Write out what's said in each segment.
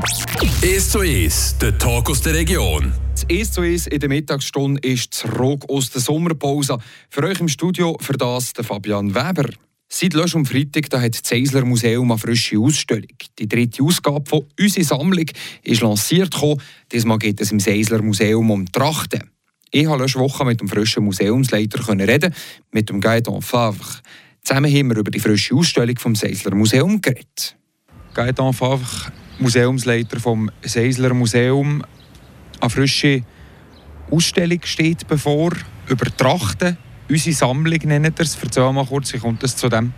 1 zu 1, der Talk aus der Region. Das 1 zu 1 in der Mittagsstunde ist zurück aus der Sommerpause. Für euch im Studio für das der Fabian Weber. Seit Lösch am Freitag da hat das Eisler Museum eine frische Ausstellung. Die dritte Ausgabe von «Unsere Sammlung» ist lanciert. Diesmal geht es im Seisler Museum um Trachten. Ich habe letzte Woche mit dem frischen Museumsleiter reden, mit dem Gaëtan Favre. Zusammen haben wir über die frische Ausstellung vom Seisler Museum geredet. Gaëtan Favre, Museumsleiter vom Seisler Museum. Eine frische Ausstellung steht bevor, über Trachten. Unsere Sammlung nennt er es. Erzähl mal kurz, wie kommt es zu dem?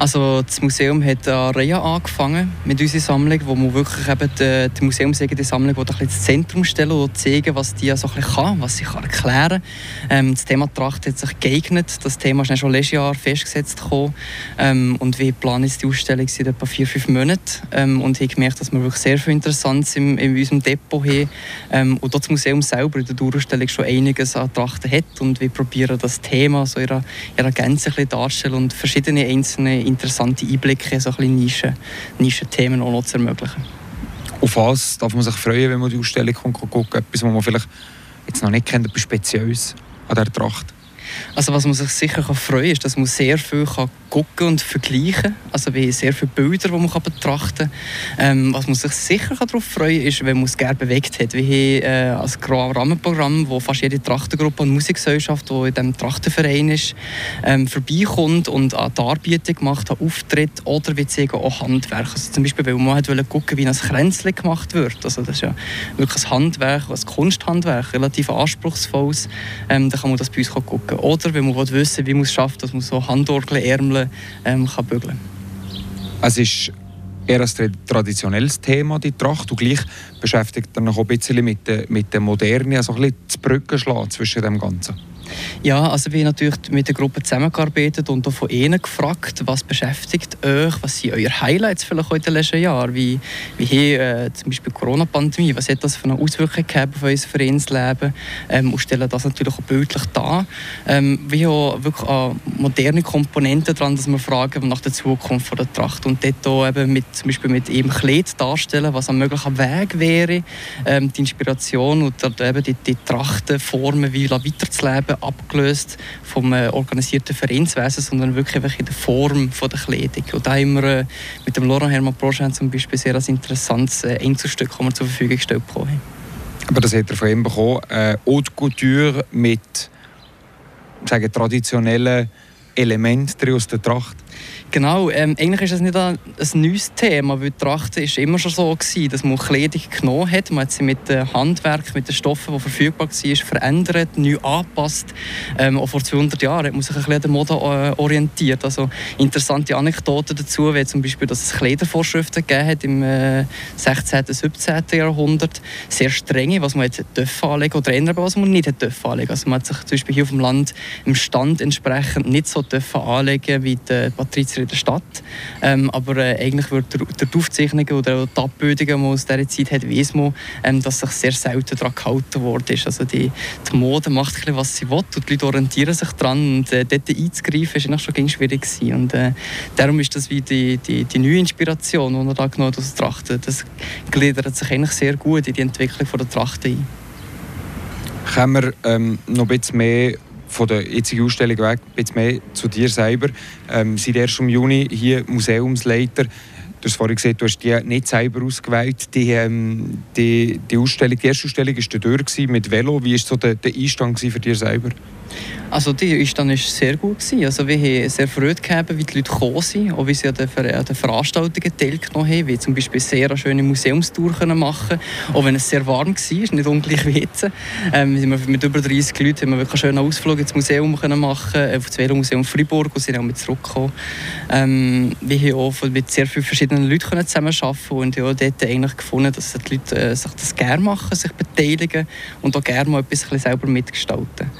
Also das Museum hat eine Reihe angefangen mit unserer Sammlung, wo wir wirklich eben die, die museumseigene Sammlung ein bisschen ins Zentrum stellen und zeigen, was die so ein bisschen kann, was sie kann erklären kann. Ähm, das Thema Tracht hat sich geeignet. Das Thema ist schon letztes Jahr festgesetzt gekommen. Ähm, und wir planen jetzt die Ausstellung seit etwa vier, fünf Monaten ähm, und haben gemerkt, dass wir wirklich sehr viel Interessantes in, in unserem Depot haben. Ähm, und das Museum selber in der Dauerausstellung schon einiges an Trachten hat und wir probieren das Thema so ihrer, ihrer Gänze darzustellen und verschiedene einzelne interessante Einblicke, so ein Nischen, Nischenthemen auch noch zu ermöglichen. Auf was darf man sich freuen, wenn man die Ausstellung guckt? Etwas, was man vielleicht jetzt noch nicht kennt, etwas Spezielles an dieser Tracht? Also was man sich sicher freuen kann, ist, dass man sehr viel kann gucken und vergleichen. Also wir haben sehr viele Bilder, die man betrachten kann. Ähm, was man sich sicher darauf freuen kann, ist, wenn man es gerne bewegt hat. Wir haben äh, ein Rahmenprogramm, wo fast jede Trachtengruppe und Musikgesellschaft, die in diesem Trachtenverein ist, ähm, vorbeikommt und eine Darbietung macht, einen Auftritt oder wir zeigen auch Handwerk. Also zum Beispiel, weil man wollte gucken, wie ein Kränzchen gemacht wird. Also das ist ja wirklich ein Handwerk, ein Kunsthandwerk, relativ anspruchsvolles. Ähm, da kann man das bei uns gucken. Oder wenn man wissen wie man es schafft, dass man so Handorgel, Ärmel ähm, kann bügeln Es ist eher ein traditionelles Thema, die Tracht. Und gleich beschäftigt er noch ein bisschen mit der, mit der Moderne, also ein bisschen die Brücke schlagen zwischen dem Ganzen. Ja, also wir haben natürlich mit der Gruppe zusammengearbeitet und auch von ihnen gefragt, was beschäftigt euch, was sind eure Highlights vielleicht heute in den letzten Jahren, wie, wie hier äh, zum Beispiel die Corona-Pandemie, was hat das für eine Auswirkung gehabt auf unser Vereinsleben? Ähm, und stellen das natürlich auch bildlich dar. Ähm, wir haben wirklich auch moderne Komponenten dran, dass wir fragen nach der Zukunft von der Tracht. Und dort auch eben mit, zum Beispiel mit eben Kleid darstellen, was ein möglicher Weg wäre, ähm, die Inspiration und eben die, die Trachtenformen wie weiterzuleben abgelöst vom äh, organisierten Vereinswesen, sondern wirklich in der Form der Kleidung. Und da haben wir äh, mit dem Laurent Hermann Prochain zum Beispiel sehr ein interessantes äh, Einzelstück, das wir zur Verfügung gestellt haben. Aber das hat er von ihm bekommen. Äh, Haute Couture mit sagen, traditionellen Elementen aus der Tracht. Genau, ähm, eigentlich ist das nicht ein, ein neues Thema, weil die Tracht ist immer schon so gewesen, dass man Kleidung genommen hat, man hat sie mit dem Handwerk, mit den Stoffen, die verfügbar waren, verändert, neu angepasst. Ähm, auch vor 200 Jahren hat man sich ein bisschen an der Mode äh, orientiert. Also interessante Anekdoten dazu, wie zum Beispiel, dass es Kleidervorschriften gegeben hat im äh, 16. und 17. Jahrhundert, sehr strenge, was man jetzt anlegen oder ändern, was man nicht anlegen Also man hat sich zum Beispiel hier auf dem Land im Stand entsprechend nicht so anlegen wie die Patrizier in der Stadt. Ähm, aber äh, eigentlich wird der die Aufzeichnungen oder die Abbildungen, die man aus dieser Zeit hat, weiss man, ähm, dass sich sehr selten daran gehalten worden ist. Also die, die Mode macht ein bisschen, was sie will und die Leute orientieren sich daran und äh, dort einzugreifen eigentlich schon schwierig gewesen. Und äh, darum ist das wie die, die, die neue Inspiration, die er da genommen aus Trachten. Das gliedert sich eigentlich sehr gut in die Entwicklung der Trachten ein. Können wir ähm, noch ein bisschen mehr von der jetzigen Ausstellung weg, bisschen mehr zu dir selber. Ähm, seit erst im Juni hier Museumsleiter. Du hast vorhin gesagt, du hast die nicht selber ausgewählt. Die, ähm, die, die, Ausstellung, die erste Ausstellung war durch mit Velo. Wie war so der, der Einstand für dich selber? Also die Einstand war sehr gut. Gewesen. Also wir haben sehr Freude gehabt, wie die Leute gekommen sind, auch wie sie an den, Ver den Veranstaltungen teilgenommen haben, wie zum Beispiel sehr eine schöne Museumstour machen auch wenn es sehr warm war, nicht ungleich wie jetzt. Ähm, mit über 30 Leuten haben wir wirklich einen schönen Ausflug ins Museum können machen auf das Velomuseum Freiburg und sind auch mit zurückgekommen. Ähm, wir haben auch mit sehr vielen verschiedenen Leuten zusammenarbeiten und auch dort eigentlich gefunden, dass die Leute äh, sich das gerne machen, sich beteiligen und auch gerne mal etwas selber mitgestalten.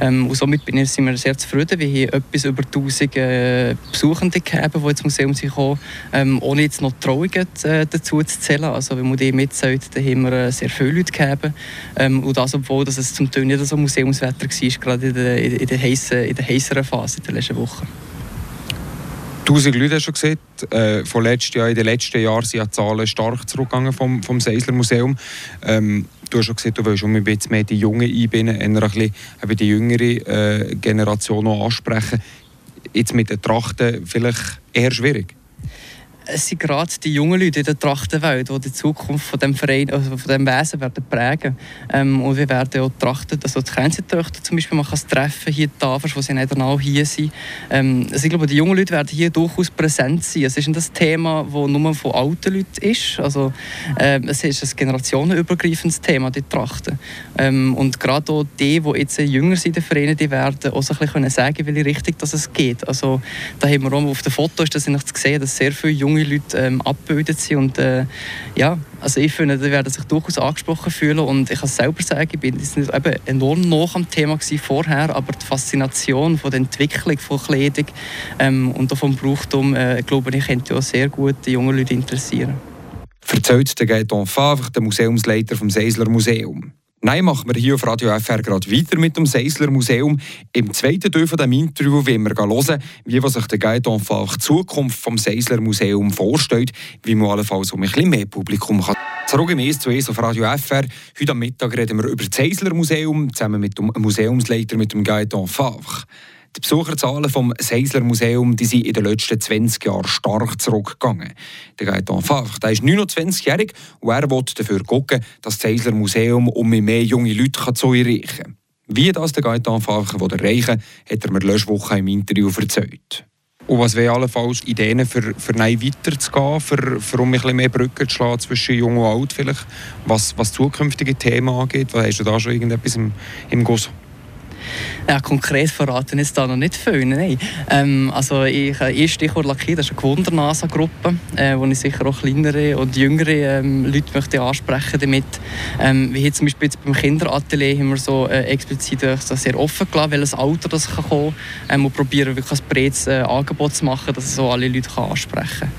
Ähm, und somit bin ich, sind wir sehr zufrieden. Wir haben etwas über 1000 äh, Besuchende gehabt, die ins Museum sind gekommen, ähm, ohne jetzt noch Trauungen äh, dazu zu zählen. Also wenn man die mitzählt, dann haben wir äh, sehr viele Leute gehabt. Ähm, und das, obwohl dass es zum Teil nicht so Museumswetter war, gerade in der, in der, heissen, in der heißeren Phase der letzten Woche. Tausend Leute hast du gesehen. Äh, von letztes Jahr, in den letzten Jahren sind die Zahlen stark zurückgegangen vom, vom Seisler Museum. Ähm, du hast schon gesagt, du willst ein bisschen mehr die Jungen einbinden, eher ein die jüngere äh, Generation noch ansprechen. Jetzt mit den Trachten vielleicht eher schwierig es sind gerade die jungen Leute in der Trachtenwelt, die die Zukunft von dem Verein, also von dem Wesen werden prägen. Ähm, und wir werden auch Trachten, also die Känzertöchter zum Beispiel, man kann treffen hier Tafels, wo sie nicht genau hier sind. Ähm, also ich glaube, die jungen Leute werden hier durchaus präsent sein. Es ist nicht das Thema, das nur von alten Leuten ist. Also, ähm, es ist ein generationenübergreifendes Thema, die Trachten. Ähm, und gerade auch die, die jetzt jünger sind, die Vereine, die werden auch so ein bisschen sagen, welche Richtung dass es geht. Also, da haben wir auch auf den Fotos, das ich zu dass sehr viele junge junge Leute ähm, abgebildet sind. Und, äh, ja, also ich finde, die werden sich durchaus angesprochen fühlen. Und ich kann selber sagen, ich bin nicht eben enorm noch am Thema vorher, aber die Faszination von der Entwicklung von Kleidung ähm, und auch vom Brauchtum, äh, glaube ich, könnte auch sehr gut die jungen Leute interessieren. Erzählt der Gaetan Favre, der Museumsleiter vom Seisler Museum. Nein, machen wir hier auf Radio FR gerade weiter mit dem Seisler Museum. Im zweiten Teil von diesem Interview wollen wir hören, wie sich der Guide die Zukunft vom Seisler Museum vorstellt, wie man allenfalls um ein bisschen mehr Publikum kann. Zurück im ES zu auf Radio FR. Heute am Mittag reden wir über das Seisler Museum, zusammen mit dem Museumsleiter, mit dem Gaetan Favre. Die Besucherzahlen vom Seisler Museum die sind in den letzten 20 Jahren stark zurückgegangen. Der Gaetan Favre der ist 29-jährig und er will dafür schauen, dass das Seisler Museum um mehr junge Leute zu erreichen kann. Wie das der Gaetan Favre erreichen will, hat er mir letzte Woche im Interview erzählt. Und was wäre allenfalls Ideen für, für weiterzugehen, für, für um ein bisschen mehr Brücken zu schlagen zwischen Jung und Alt vielleicht, was, was zukünftige Themen angeht? Hast du da schon irgendetwas im, im Guss? Ja, konkret verraten ist da noch nicht viel. Nein. Ähm, also ich, ein Stichwort Lackier, das ist eine Gewundernasa-Gruppe, äh, wo ich sicher auch kleinere und jüngere ähm, Leute möchte ansprechen damit. Ähm, wie hier zum Beispiel jetzt beim Kinderatelier haben wir so äh, explizit so sehr offen gelassen, welches Alter das kann kommen ähm, und probieren wirklich ein breites äh, Angebot zu machen, dass es so alle Leute kann ansprechen kann.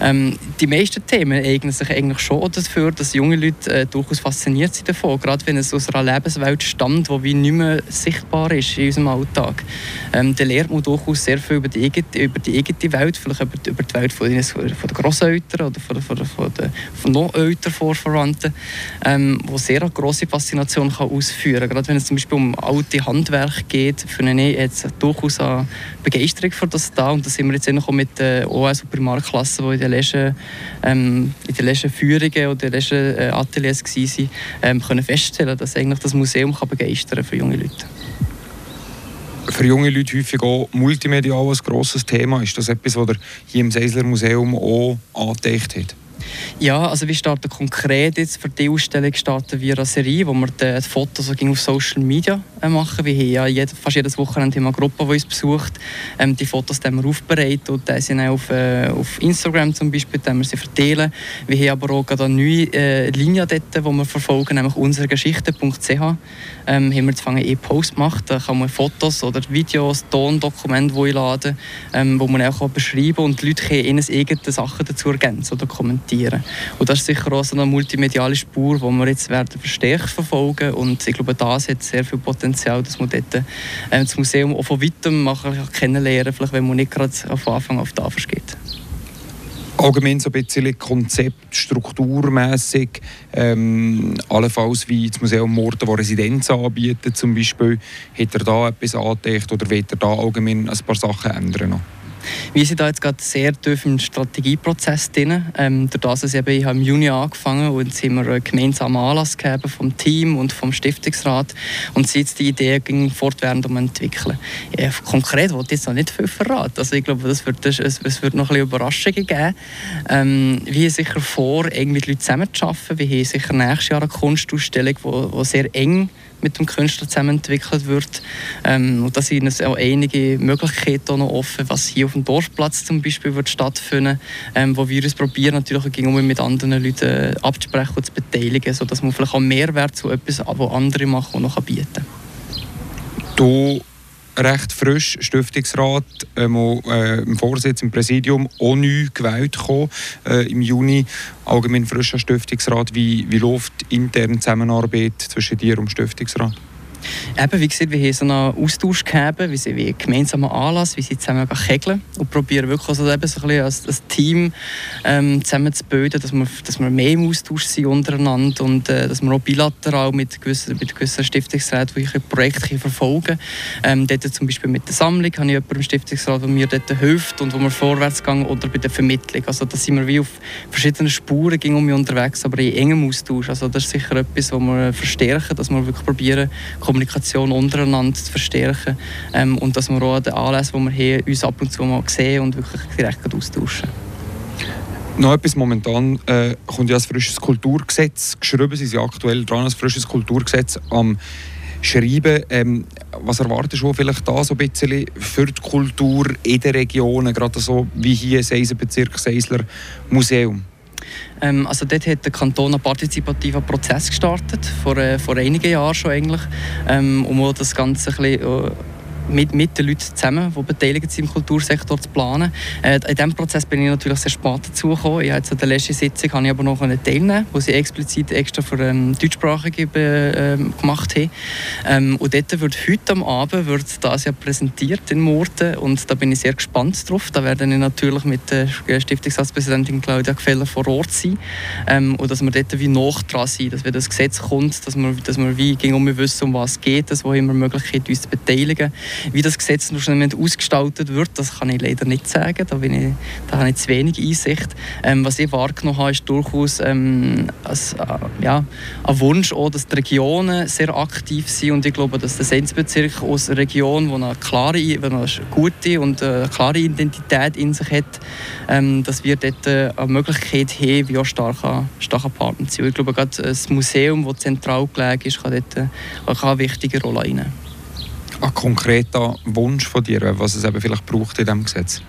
Ähm, die meisten Themen eignen sich eigentlich schon dafür, dass junge Leute äh, durchaus fasziniert sind davon, gerade wenn es aus einer Lebenswelt stammt, die nicht mehr sichtbar ist ist in unserem Alltag. Ähm, dann lernt man durchaus sehr viel über die eigene, über die eigene Welt, vielleicht über, über die Welt von, von den Grosseltern oder von, von, von, den, von noch älteren Vorverwandten, ähm, wo sehr eine grosse Faszination kann ausführen kann. Gerade wenn es zum Beispiel um alte Handwerk geht, finde ich jetzt durchaus eine Begeisterung für das da. Und da sind wir jetzt auch mit den OS- und Primarklassen, die in den letzten, ähm, in den letzten Führungen oder den letzten äh, Ateliers waren, ähm, können feststellen, dass eigentlich das Museum kann begeistern für junge Leute für junge Leute häufig auch multimedial ein grosses Thema. Ist das etwas, was ihr hier im Seisler Museum auch angedacht hat? Ja, also wir starten konkret jetzt für die Ausstellung starten wir eine Serie, wo wir die Fotos auf Social Media machen. Wir haben ja jede, fast jedes Wochenende eine Gruppe, die uns besucht. Ähm, die Fotos haben wir aufbereitet und die sind auch auf, äh, auf Instagram zum Beispiel, wir sie verteilen. Wir haben aber auch eine neue äh, Linie dort, die wir verfolgen, nämlich unseregeschichte.ch. Ähm, haben wir jetzt E-Post gemacht, da kann man Fotos oder Videos, Tondokumente einladen, ähm, wo man auch beschreiben kann und die Leute können ihre eigenen Sachen dazu ergänzen oder kommentieren. Und das ist sicher auch so eine multimediale Spur, die wir jetzt werden verstärkt verfolgen und ich glaube, das hat sehr viel Potenzial, dass man dort äh, das Museum auch von weitem kennenlernen vielleicht wenn man nicht gerade von Anfang auf die Anfang allgemein so ein bisschen Konzept, strukturmässig, ähm, allenfalls wie das Museum Morden, das Residenz anbietet zum Beispiel, hat er da etwas angedacht oder wird er da allgemein ein paar Sachen ändern noch? Wir sind da jetzt gerade sehr tief im Strategieprozess drin. Ähm, durch das, dass ich, habe im Juni angefangen und jetzt haben wir einen gemeinsamen Anlass gegeben vom Team und vom Stiftungsrat und jetzt die Idee fortwährend um entwickeln. Ja, konkret wollte ich jetzt noch nicht viel verraten. Also ich glaube, das wird, das, es wird noch ein Überraschungen geben. Ähm, wir haben sicher vor, eng mit Leuten zusammenzuarbeiten. Wir haben sicher nächstes Jahr eine Kunstausstellung, die sehr eng mit dem Künstler zusammen entwickelt wird. Ähm, und da sind auch einige Möglichkeiten noch offen, was hier auf dem Dorfplatz zum Beispiel wird stattfinden, ähm, wo wir es probieren natürlich auch mit anderen Leuten äh, abzusprechen und zu beteiligen, sodass man vielleicht auch Mehrwert zu etwas, was andere machen, noch bieten kann. Recht frisch Stiftungsrat, ähm, äh, im Vorsitz im Präsidium auch neu gewählt gekommen, äh, im Juni. Allgemein frischer Stiftungsrat. Wie, wie läuft interne Zusammenarbeit zwischen dir und dem Stiftungsrat? Eben, wie gesagt, wir haben so einen Austausch gehabt, wie sie wie gemeinsamen Anlass, wie sie zusammen kegeln und probieren wirklich also eben so ein als, als Team ähm, zusammen zu bilden, dass wir, dass wir mehr im Austausch sind untereinander und äh, dass wir auch bilateral mit gewissen, mit gewissen Stiftungsräten welche Projekte verfolgen ähm, Dort zum Beispiel mit der Sammlung habe ich jemanden im Stiftungsrat, der mir dort hilft und wo wir vorwärts gehen oder bei der Vermittlung. Also da sind wir wie auf verschiedenen Spuren ging um mich unterwegs, aber in engem Austausch. Also das ist sicher etwas, was wir verstärken, dass wir wirklich probieren, Kommunikation untereinander zu verstärken ähm, und dass wir auch an den Anlässen, die wir haben, uns ab und zu mal sehen und wirklich direkt austauschen. Noch etwas momentan äh, kommt ja das frisches Kulturgesetz geschrieben. Sie sind aktuell dran, das frisches Kulturgesetz am Schreiben. Ähm, was erwartest du vielleicht da so ein bisschen für die Kultur in den Regionen, gerade so wie hier Seisenbezirk Seisler Museum? Ähm, also dort hat der Kanton einen partizipativen Prozess gestartet, vor, äh, vor einigen Jahren schon eigentlich, ähm, um das Ganze ein bisschen, äh, mit, mit den Leuten zusammen, die beteiligt sind im Kultursektor, zu planen. Äh, in diesem Prozess bin ich natürlich sehr spät dazugekommen. Ich habe der letzten Sitzung habe ich aber noch teilnehmen, wo sie explizit extra für ähm, Deutschsprachige äh, gemacht haben. Ähm, und dort wird heute am Abend wird das ja präsentiert in Murten und da bin ich sehr gespannt drauf. Da werde ich natürlich mit der Stiftungsratspräsidentin Claudia Gefeller vor Ort sein ähm, und dass wir dort wie noch dran sind, dass wenn das Gesetz kommt, dass wir, dass wir wie um wissen, um was es geht, dass wir immer Möglichkeit uns zu beteiligen. Wie das Gesetz noch ausgestaltet wird, das kann ich leider nicht sagen. Da, bin ich, da habe ich zu wenig Einsicht. Ähm, was ich wahrgenommen habe, ist durchaus ähm, als, äh, ja, ein Wunsch, auch, dass die Regionen sehr aktiv sind. Und ich glaube, dass der Sensbezirk aus einer Region, die eine, klare, eine gute und eine klare Identität in sich hat, ähm, dass wir dort äh, eine Möglichkeit haben, wie auch starker, starker Partner zu sein. Ich glaube, gerade das Museum, das zentral gelegen ist, kann dort äh, kann eine wichtige Rolle einnehmen ein konkreter Wunsch von dir, was es eben vielleicht braucht in diesem Gesetz?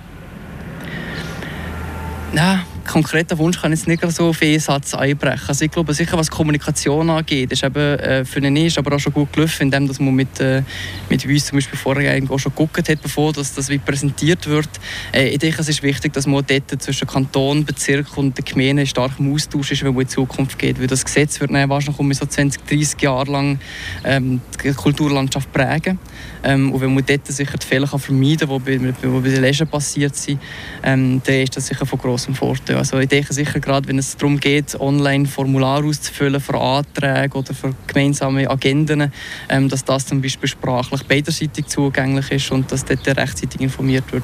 Ja, konkreten Wunsch kann ich jetzt nicht so auf einen Satz einbrechen. Also ich glaube sicher, was Kommunikation angeht, ist eben äh, für ihn ist aber auch schon gut gelaufen, indem dass man mit, äh, mit uns zum Beispiel vorher auch schon geguckt hat, bevor das, das wie präsentiert wird. Äh, ich denke, es ist wichtig, dass man dort zwischen Kanton, Bezirk und der Gemeinde stark im Austausch ist, wenn man in Zukunft geht. Weil das Gesetz wird dann wahrscheinlich um so 20, 30 Jahre lang ähm, die Kulturlandschaft prägen. Ähm, und wenn man dort sicher die Fehler kann vermeiden kann, die bei, bei den Leschen passiert sind, ähm, dann ist das sicher von großem Vorteil. Also ich denke sicher gerade, wenn es darum geht, online Formulare auszufüllen für Anträge oder für gemeinsame Agenden, ähm, dass das zum Beispiel sprachlich beiderseitig zugänglich ist und dass dort rechtzeitig informiert wird.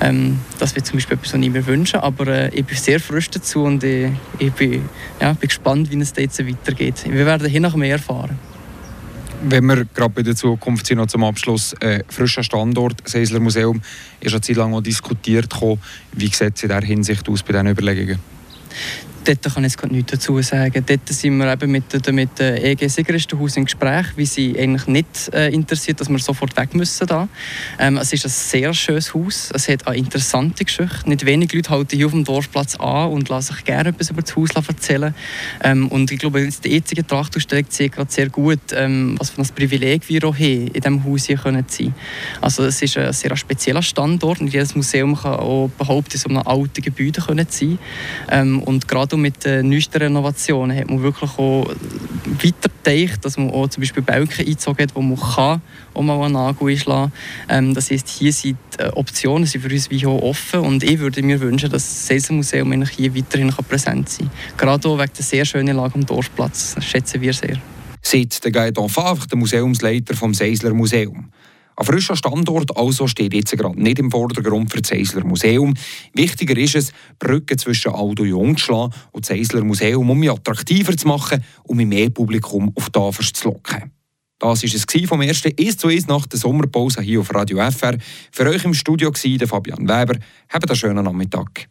Ähm, das wird zum Beispiel etwas, was ich mir wünsche, aber äh, ich bin sehr frisch dazu und ich, ich bin, ja, bin gespannt, wie es jetzt weitergeht. Wir werden hier noch mehr erfahren. Wenn wir gerade bei der Zukunft sind, noch zum Abschluss, äh, frischer Standort, Seisler Museum, ist eine Zeit lang auch diskutiert. Wie sieht es in dieser Hinsicht aus bei diesen Überlegungen? Dort kann ich jetzt nichts dazu sagen. Dort sind wir eben mit, mit dem EG Sigristenhaus im Gespräch, wie sie eigentlich nicht äh, interessiert, dass wir sofort weg müssen. Da. Ähm, es ist ein sehr schönes Haus. Es hat eine interessante Geschichte. Nicht wenige Leute halten hier auf dem Dorfplatz an und lassen sich gerne etwas über das Haus erzählen. Ähm, und ich glaube, die jetzige Trachtausstellung zeigt gerade sehr gut, ähm, was für ein Privileg wir auch haben, in diesem Haus hier können sein Also es ist ein sehr spezieller Standort und jedes Museum kann auch behaupten, so einem alten Gebäude können sein. Ähm, und gerade gerade mit den neuesten Renovationen hat man wirklich auch weiter gedacht, dass man auch zum Beispiel Balken eingezogen hat, wo man kann auch mal einen Nagel einschlagen kann. Ähm, das heisst, hier sind die Optionen sind für uns wie auch offen und ich würde mir wünschen, dass das Seselmuseum hier weiterhin präsent sein kann. Gerade auch wegen der sehr schönen Lage am Dorfplatz. Das schätzen wir sehr. Seit der Gaetan Favre, der Museumsleiter vom Seisler Museum. Ein frischer Standort also steht jetzt gerade nicht im Vordergrund für das Eisler Museum. Wichtiger ist es, Brücken zwischen und Jung zu schlagen und das Eisler Museum um attraktiver zu machen, um mehr Publikum auf die Tafel zu locken. Das war es vom ersten «Ist zu ist» nach der Sommerpause hier auf Radio FR. Für euch im Studio war Fabian Weber. Habt einen schönen Nachmittag.